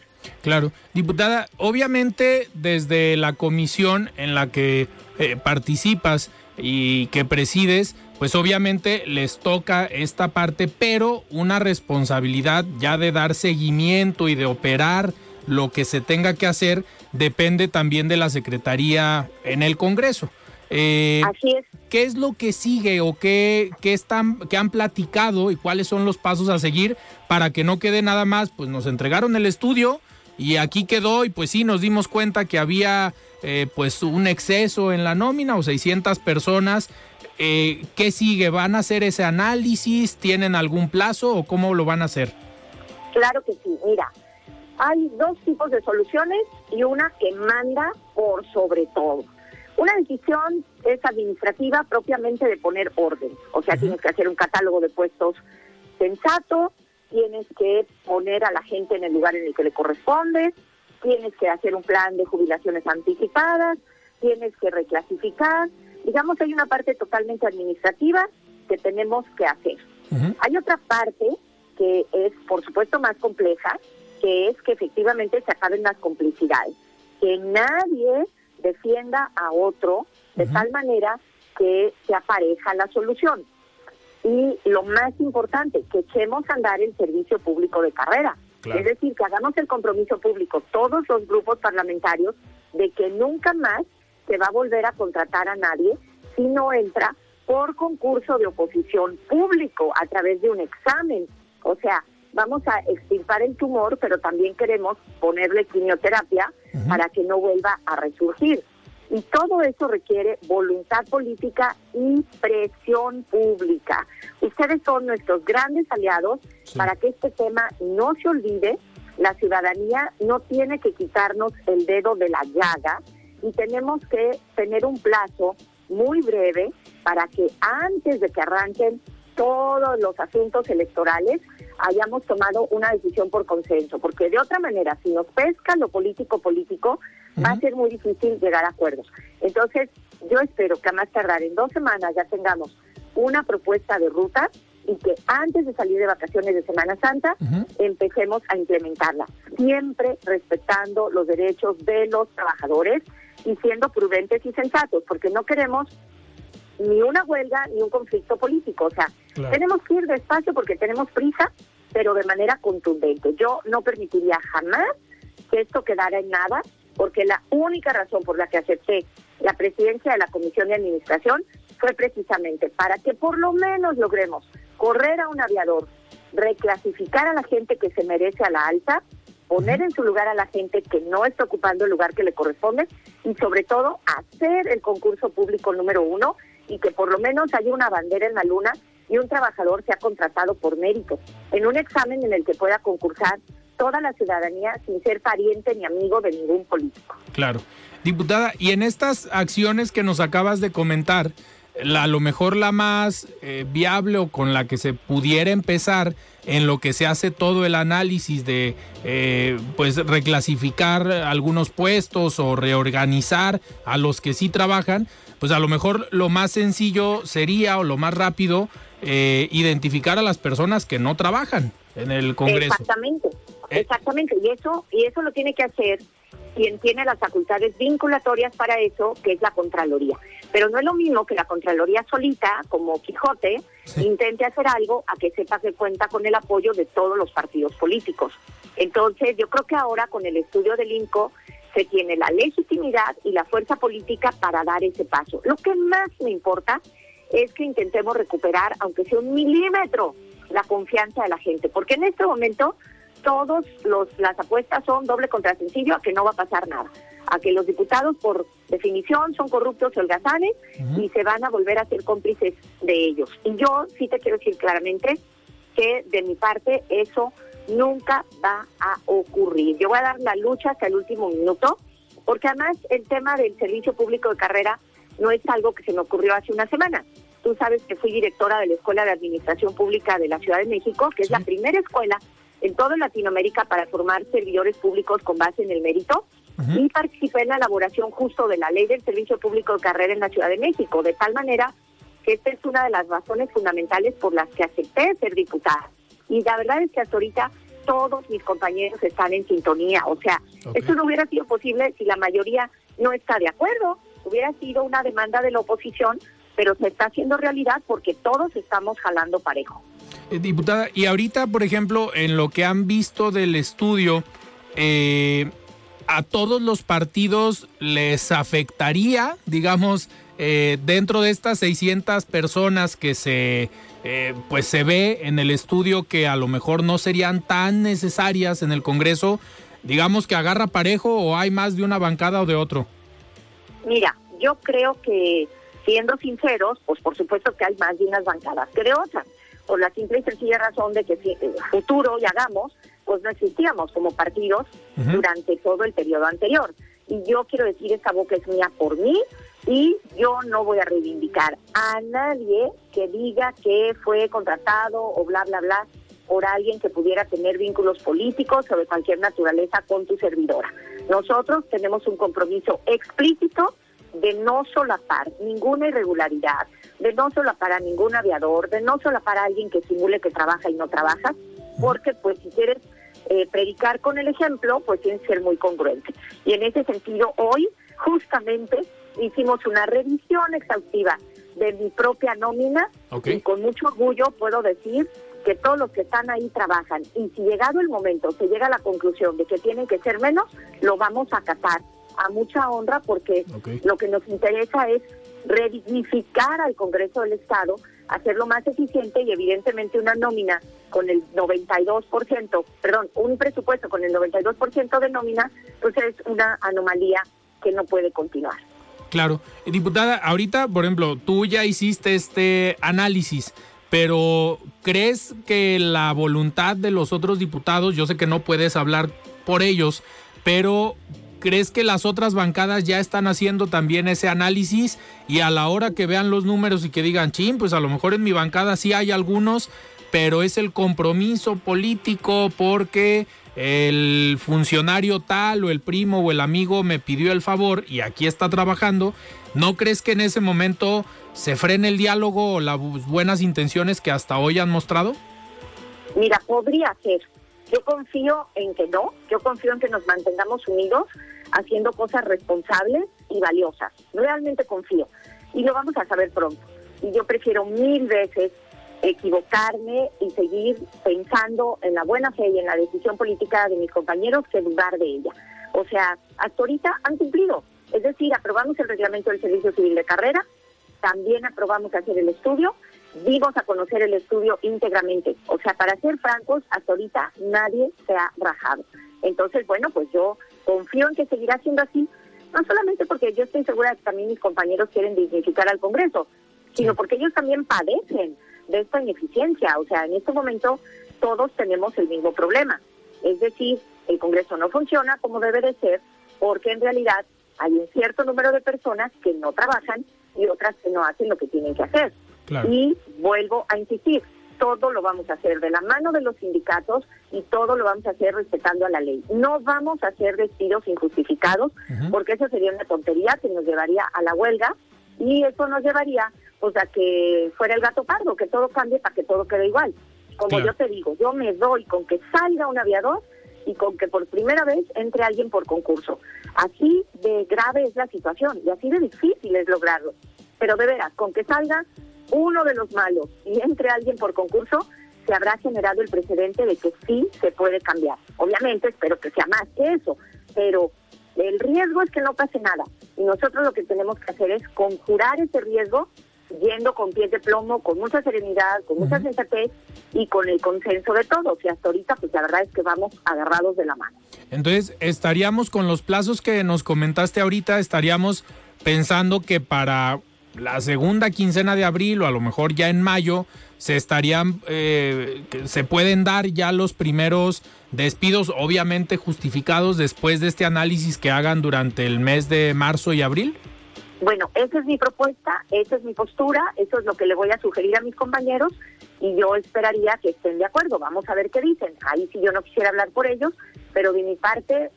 Claro, diputada, obviamente desde la comisión en la que eh, participas y que presides, pues obviamente les toca esta parte, pero una responsabilidad ya de dar seguimiento y de operar lo que se tenga que hacer depende también de la Secretaría en el Congreso. Eh, Así es. ¿Qué es lo que sigue o qué, qué, están, qué han platicado y cuáles son los pasos a seguir para que no quede nada más? Pues nos entregaron el estudio y aquí quedó y pues sí nos dimos cuenta que había eh, pues un exceso en la nómina o 600 personas. Eh, ¿Qué sigue? ¿Van a hacer ese análisis? ¿Tienen algún plazo o cómo lo van a hacer? Claro que sí. Mira, hay dos tipos de soluciones y una que manda por sobre todo. Una decisión es administrativa propiamente de poner orden, o sea, tienes que hacer un catálogo de puestos sensato, tienes que poner a la gente en el lugar en el que le corresponde, tienes que hacer un plan de jubilaciones anticipadas, tienes que reclasificar, digamos, hay una parte totalmente administrativa que tenemos que hacer. Hay otra parte que es, por supuesto, más compleja, que es que efectivamente se acaben las complicidades, que nadie defienda a otro de tal manera que se apareja la solución. Y lo más importante, que echemos a andar el servicio público de carrera. Es decir, que hagamos el compromiso público, todos los grupos parlamentarios, de que nunca más se va a volver a contratar a nadie si no entra por concurso de oposición público a través de un examen. O sea, vamos a extirpar el tumor, pero también queremos ponerle quimioterapia para que no vuelva a resurgir. Y todo eso requiere voluntad política y presión pública. Ustedes son nuestros grandes aliados para que este tema no se olvide. La ciudadanía no tiene que quitarnos el dedo de la llaga y tenemos que tener un plazo muy breve para que antes de que arranquen todos los asuntos electorales hayamos tomado una decisión por consenso, porque de otra manera, si nos pesca lo va a ser muy difícil llegar a acuerdos. Entonces, yo espero que a más tardar en dos semanas ya tengamos una propuesta de ruta y que antes de salir de vacaciones de Semana Santa empecemos a implementarla, siempre respetando los derechos de los trabajadores y siendo prudentes y sensatos, porque no queremos ni una huelga ni un conflicto político. O sea, tenemos que ir despacio porque tenemos prisa, pero de manera contundente. Yo no permitiría jamás que esto quedara en nada, porque la única razón por la que acepté la presidencia de la Comisión de Administración fue precisamente para que por lo menos logremos correr a un aviador, reclasificar a la gente que se merece a la alta, poner en su lugar a la gente que no está ocupando el lugar que le corresponde y sobre todo hacer el concurso público número uno y que por lo menos haya una bandera en la luna y un trabajador sea contratado por mérito, en un examen en el que pueda concursar toda la ciudadanía sin ser pariente ni amigo de ningún político. Claro. Diputada, y en estas acciones que nos acabas de comentar, la, a lo mejor la más eh, viable o con la que se pudiera empezar en lo que se hace todo el análisis de eh, pues reclasificar algunos puestos o reorganizar a los que sí trabajan, pues a lo mejor lo más sencillo sería o lo más rápido eh, identificar a las personas que no trabajan en el Congreso. Exactamente, eh. exactamente. Y eso, y eso lo tiene que hacer quien tiene las facultades vinculatorias para eso, que es la Contraloría. Pero no es lo mismo que la Contraloría solita, como Quijote, intente hacer algo a que sepa que cuenta con el apoyo de todos los partidos políticos. Entonces, yo creo que ahora con el estudio del INCO se tiene la legitimidad y la fuerza política para dar ese paso. Lo que más me importa es que intentemos recuperar, aunque sea un milímetro, la confianza de la gente, porque en este momento todos los las apuestas son doble contra sencillo a que no va a pasar nada, a que los diputados por definición son corruptos holgazanes y se van a volver a ser cómplices de ellos. Y yo sí te quiero decir claramente que de mi parte eso nunca va a ocurrir. Yo voy a dar la lucha hasta el último minuto, porque además el tema del servicio público de carrera no es algo que se me ocurrió hace una semana. Tú sabes que fui directora de la Escuela de Administración Pública de la Ciudad de México, que es la primera escuela en toda Latinoamérica para formar servidores públicos con base en el mérito. Y participé en la elaboración justo de la ley del servicio público de carrera en la Ciudad de México, de tal manera que esta es una de las razones fundamentales por las que acepté ser diputada. Y la verdad es que hasta ahorita todos mis compañeros están en sintonía. O sea, esto no hubiera sido posible si la mayoría no está de acuerdo. Hubiera sido una demanda de la oposición, pero se está haciendo realidad porque todos estamos jalando parejo. Eh, diputada, y ahorita, por ejemplo, en lo que han visto del estudio, eh, a todos los partidos les afectaría, digamos, eh, dentro de estas 600 personas que se, pues se ve en el estudio que a lo mejor no serían tan necesarias en el Congreso, digamos que agarra parejo o hay más de una bancada o de otro. Mira, yo creo que siendo sinceros, pues por supuesto que hay más de unas bancadas que de por la simple y sencilla razón de que si en futuro y hagamos, pues no existíamos como partidos durante todo el periodo anterior. Y yo quiero decir, esta boca es mía por mí y yo no voy a reivindicar a nadie que diga que fue contratado o bla, bla, bla por alguien que pudiera tener vínculos políticos o de cualquier naturaleza con tu servidora. Nosotros tenemos un compromiso explícito de no solapar ninguna irregularidad, de no solapar a ningún aviador, de no solapar a alguien que simule que trabaja y no trabaja, porque pues si quieres eh, predicar con el ejemplo, pues tienes que ser muy congruente. Y en ese sentido, hoy justamente hicimos una revisión exhaustiva de mi propia nómina y con mucho orgullo puedo decir que todos los que están ahí trabajan. Y si llegado el momento se llega a la conclusión de que tienen que ser menos, lo vamos a acatar a mucha honra porque lo que nos interesa es redignificar al Congreso del Estado, hacerlo más eficiente y evidentemente una nómina con el 92%, perdón, un presupuesto con el 92% de nómina, pues es una anomalía que no puede continuar. Claro. Diputada, ahorita, por ejemplo, tú ya hiciste este análisis, pero ¿crees que la voluntad de los otros diputados, yo sé que no puedes hablar por ellos, pero ¿Crees que las otras bancadas ya están haciendo también ese análisis y a la hora que vean los números y que digan, chin, pues a lo mejor en mi bancada sí hay algunos, pero es el compromiso político porque el funcionario tal o el primo o el amigo me pidió el favor y aquí está trabajando, ¿no crees que en ese momento se frene el diálogo o las buenas intenciones que hasta hoy han mostrado? Mira, podría ser, yo confío en que no, yo confío en que nos mantengamos unidos haciendo cosas responsables y valiosas. Realmente confío. Y lo vamos a saber pronto. Y yo prefiero mil veces equivocarme y seguir pensando en la buena fe y en la decisión política de mis compañeros que dudar de ella. O sea, hasta ahorita han cumplido. Es decir, aprobamos el reglamento del Servicio Civil de Carrera, también aprobamos hacer el estudio dimos a conocer el estudio íntegramente. O sea, para ser francos, hasta ahorita nadie se ha rajado. Entonces, bueno, pues yo confío en que seguirá siendo así, no solamente porque yo estoy segura de que también mis compañeros quieren dignificar al Congreso, sino porque ellos también padecen de esta ineficiencia. O sea, en este momento todos tenemos el mismo problema. Es decir, el Congreso no funciona como debe de ser porque en realidad hay un cierto número de personas que no trabajan y otras que no hacen lo que tienen que hacer. Y vuelvo a insistir, todo lo vamos a hacer de la mano de los sindicatos y todo lo vamos a hacer respetando a la ley. No vamos a hacer despidos injustificados porque eso sería una tontería que nos llevaría a la huelga y eso nos llevaría pues a que fuera el gato pardo, que todo cambie para que todo quede igual. Como yo te digo, yo me doy con que salga un aviador y con que por primera vez entre alguien por concurso. Así de grave es la situación y así de difícil es lograrlo. Pero de veras, con que salga uno de los malos y entre alguien por concurso, se habrá generado el precedente de que sí se puede cambiar. Obviamente espero que sea más que eso, pero el riesgo es que no pase nada. Y nosotros lo que tenemos que hacer es conjurar ese riesgo yendo con pies de plomo, con mucha serenidad, con mucha sensatez y con el consenso de todos. Y hasta ahorita, pues la verdad es que vamos agarrados de la mano. Entonces, estaríamos con los plazos que nos comentaste ahorita, estaríamos pensando que para la segunda quincena de abril o a lo mejor ya en mayo se estarían, eh, se pueden dar ya los primeros despidos, obviamente justificados después de este análisis que hagan durante el mes de marzo y abril? Bueno, esa es mi propuesta, esa es mi postura, eso es lo que le voy a sugerir a mis compañeros y yo esperaría que estén de acuerdo. Vamos a ver qué dicen. Ahí sí yo no quisiera hablar por ellos, pero de mi parte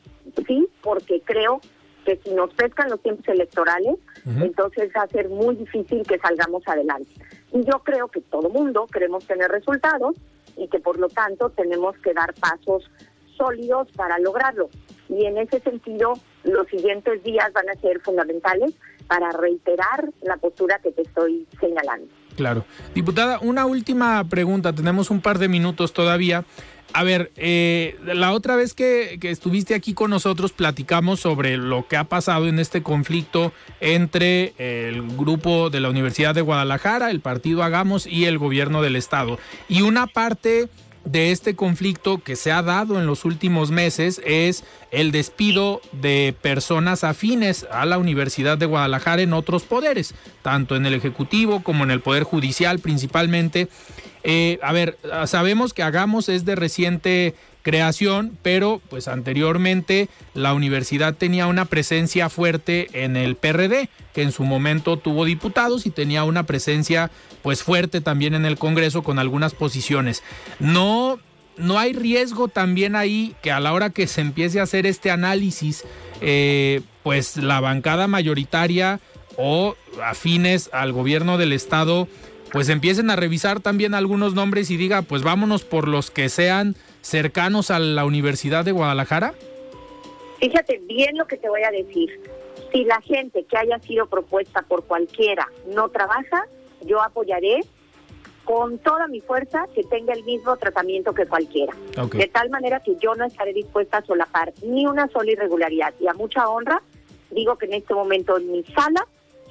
sí, porque creo que si nos pescan los tiempos electorales, entonces va a ser muy difícil que salgamos adelante. Y yo creo que todo mundo queremos tener resultados y que por lo tanto tenemos que dar pasos sólidos para lograrlo. Y en ese sentido, los siguientes días van a ser fundamentales para reiterar la postura que te estoy señalando. Claro. Diputada, una última pregunta, tenemos un par de minutos todavía. A ver, eh, la otra vez que, que, estuviste aquí con nosotros platicamos sobre lo que ha pasado en este conflicto entre el grupo de la Universidad de Guadalajara, el partido Hagamos y el gobierno del estado. Y una parte de este conflicto que se ha dado en los últimos meses es el despido de personas afines a la Universidad de Guadalajara en otros poderes, tanto en el Ejecutivo como en el Poder Judicial principalmente. Eh, a ver, sabemos que Hagamos es de reciente creación, pero pues anteriormente la universidad tenía una presencia fuerte en el PRD, que en su momento tuvo diputados y tenía una presencia pues fuerte también en el Congreso con algunas posiciones. No no hay riesgo también ahí que a la hora que se empiece a hacer este análisis, eh, pues la bancada mayoritaria o afines al gobierno del estado, pues empiecen a revisar también algunos nombres y diga, pues vámonos por los que sean cercanos a la Universidad de Guadalajara? Fíjate bien lo que te voy a decir. Si la gente que haya sido propuesta por cualquiera no trabaja, yo apoyaré con toda mi fuerza que tenga el mismo tratamiento que cualquiera. De tal manera que yo no estaré dispuesta a solapar ni una sola irregularidad. Y a mucha honra, digo que en este momento en mi sala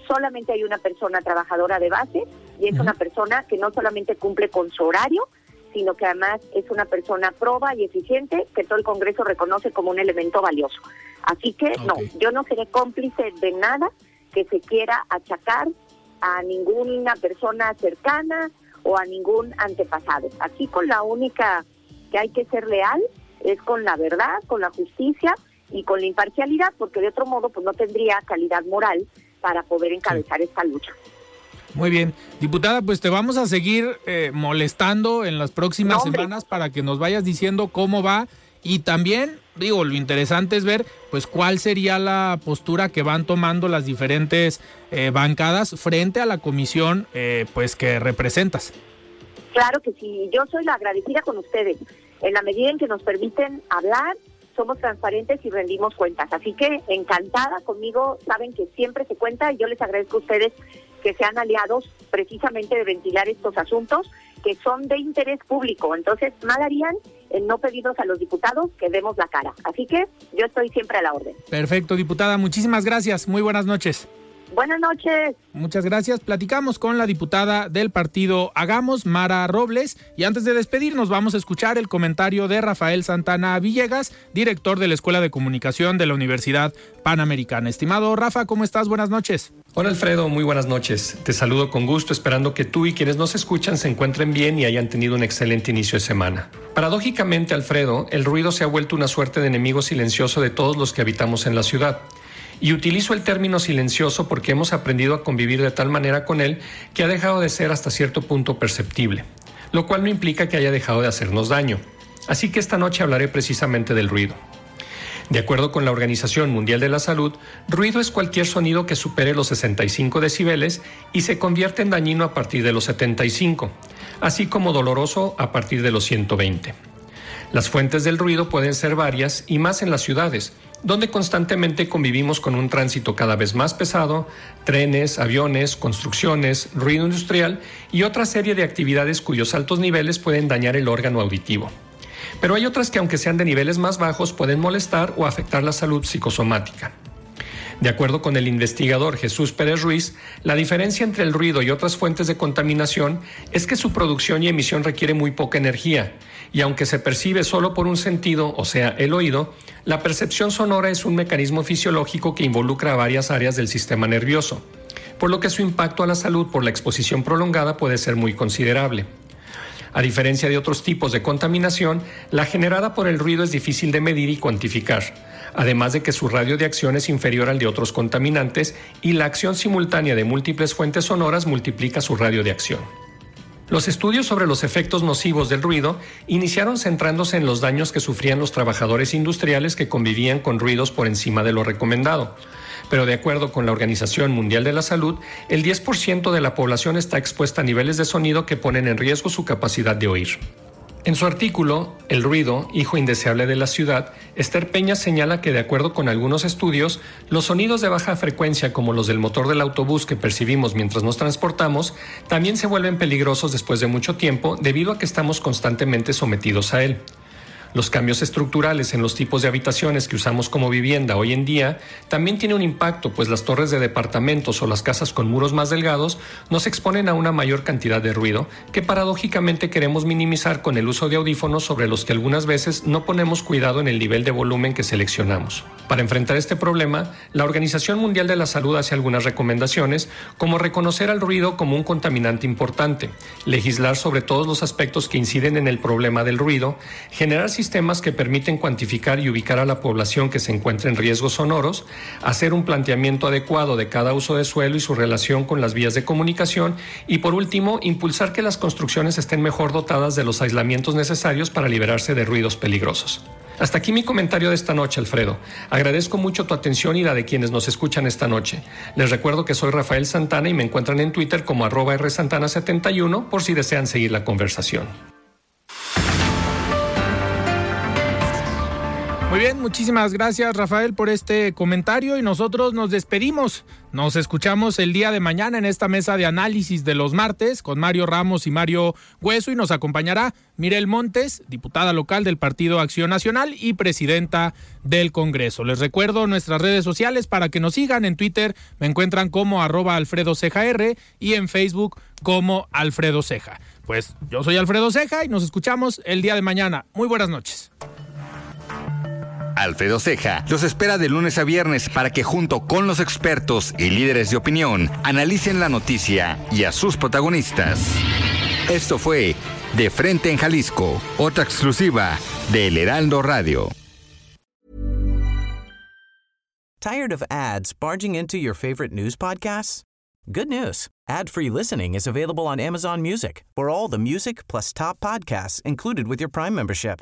solamente hay una persona trabajadora de base y es una persona que no solamente cumple con su horario, sino que además es una persona proba y eficiente que todo el Congreso reconoce como un elemento valioso. Así que no, yo no seré cómplice de nada que se quiera achacar a ninguna persona cercana o a ningún antepasado. Aquí con la única que hay que ser leal es con la verdad, con la justicia y con la imparcialidad, porque de otro modo pues no tendría calidad moral para poder encabezar esta lucha. Muy bien. Diputada, pues te vamos a seguir eh, molestando en las próximas semanas para que nos vayas diciendo cómo va y también, digo, lo interesante es ver pues cuál sería la postura que van tomando las diferentes eh, bancadas frente a la comisión eh, pues que representas. Claro que sí, yo soy la agradecida con ustedes. En la medida en que nos permiten hablar, somos transparentes y rendimos cuentas. Así que encantada conmigo, saben que siempre se cuenta y yo les agradezco a ustedes que sean aliados precisamente de ventilar estos asuntos que son de interés público. Entonces, mal harían en no pedirnos a los diputados que demos la cara. Así que yo estoy siempre a la orden. Perfecto, diputada. Muchísimas gracias. Muy buenas noches. Buenas noches. Muchas gracias. Platicamos con la diputada del partido Hagamos, Mara Robles. Y antes de despedirnos, vamos a escuchar el comentario de Rafael Santana Villegas, director de la Escuela de Comunicación de la Universidad Panamericana. Estimado Rafa, ¿cómo estás? Buenas noches. Hola Alfredo, muy buenas noches. Te saludo con gusto, esperando que tú y quienes nos escuchan se encuentren bien y hayan tenido un excelente inicio de semana. Paradójicamente, Alfredo, el ruido se ha vuelto una suerte de enemigo silencioso de todos los que habitamos en la ciudad. Y utilizo el término silencioso porque hemos aprendido a convivir de tal manera con él que ha dejado de ser hasta cierto punto perceptible, lo cual no implica que haya dejado de hacernos daño. Así que esta noche hablaré precisamente del ruido. De acuerdo con la Organización Mundial de la Salud, ruido es cualquier sonido que supere los 65 decibeles y se convierte en dañino a partir de los 75, así como doloroso a partir de los 120. Las fuentes del ruido pueden ser varias y más en las ciudades, donde constantemente convivimos con un tránsito cada vez más pesado, trenes, aviones, construcciones, ruido industrial y otra serie de actividades cuyos altos niveles pueden dañar el órgano auditivo. Pero hay otras que aunque sean de niveles más bajos pueden molestar o afectar la salud psicosomática. De acuerdo con el investigador Jesús Pérez Ruiz, la diferencia entre el ruido y otras fuentes de contaminación es que su producción y emisión requiere muy poca energía, y aunque se percibe solo por un sentido, o sea, el oído, la percepción sonora es un mecanismo fisiológico que involucra varias áreas del sistema nervioso, por lo que su impacto a la salud por la exposición prolongada puede ser muy considerable. A diferencia de otros tipos de contaminación, la generada por el ruido es difícil de medir y cuantificar, además de que su radio de acción es inferior al de otros contaminantes y la acción simultánea de múltiples fuentes sonoras multiplica su radio de acción. Los estudios sobre los efectos nocivos del ruido iniciaron centrándose en los daños que sufrían los trabajadores industriales que convivían con ruidos por encima de lo recomendado. Pero de acuerdo con la Organización Mundial de la Salud, el 10% de la población está expuesta a niveles de sonido que ponen en riesgo su capacidad de oír. En su artículo, El ruido, hijo indeseable de la ciudad, Esther Peña señala que de acuerdo con algunos estudios, los sonidos de baja frecuencia como los del motor del autobús que percibimos mientras nos transportamos, también se vuelven peligrosos después de mucho tiempo debido a que estamos constantemente sometidos a él. Los cambios estructurales en los tipos de habitaciones que usamos como vivienda hoy en día también tiene un impacto, pues las torres de departamentos o las casas con muros más delgados nos exponen a una mayor cantidad de ruido que paradójicamente queremos minimizar con el uso de audífonos sobre los que algunas veces no ponemos cuidado en el nivel de volumen que seleccionamos. Para enfrentar este problema, la Organización Mundial de la Salud hace algunas recomendaciones, como reconocer al ruido como un contaminante importante, legislar sobre todos los aspectos que inciden en el problema del ruido, generar sistemas que permiten cuantificar y ubicar a la población que se encuentra en riesgos sonoros, hacer un planteamiento adecuado de cada uso de suelo y su relación con las vías de comunicación y por último, impulsar que las construcciones estén mejor dotadas de los aislamientos necesarios para liberarse de ruidos peligrosos. Hasta aquí mi comentario de esta noche, Alfredo. Agradezco mucho tu atención y la de quienes nos escuchan esta noche. Les recuerdo que soy Rafael Santana y me encuentran en Twitter como arroba rsantana71 por si desean seguir la conversación. Muy bien, muchísimas gracias Rafael por este comentario y nosotros nos despedimos. Nos escuchamos el día de mañana en esta mesa de análisis de los martes con Mario Ramos y Mario Hueso y nos acompañará Mirel Montes, diputada local del Partido Acción Nacional y presidenta del Congreso. Les recuerdo nuestras redes sociales para que nos sigan en Twitter, me encuentran como arroba Alfredo Ceja R y en Facebook como Alfredo Ceja. Pues yo soy Alfredo Ceja y nos escuchamos el día de mañana. Muy buenas noches. Alfredo Ceja los espera de lunes a viernes para que junto con los expertos y líderes de opinión analicen la noticia y a sus protagonistas. Esto fue De Frente en Jalisco, otra exclusiva de El Heraldo Radio. Tired of ads barging into your favorite news podcasts? Good news. Ad-free listening is available on Amazon Music. For all the music plus top podcasts included with your Prime membership.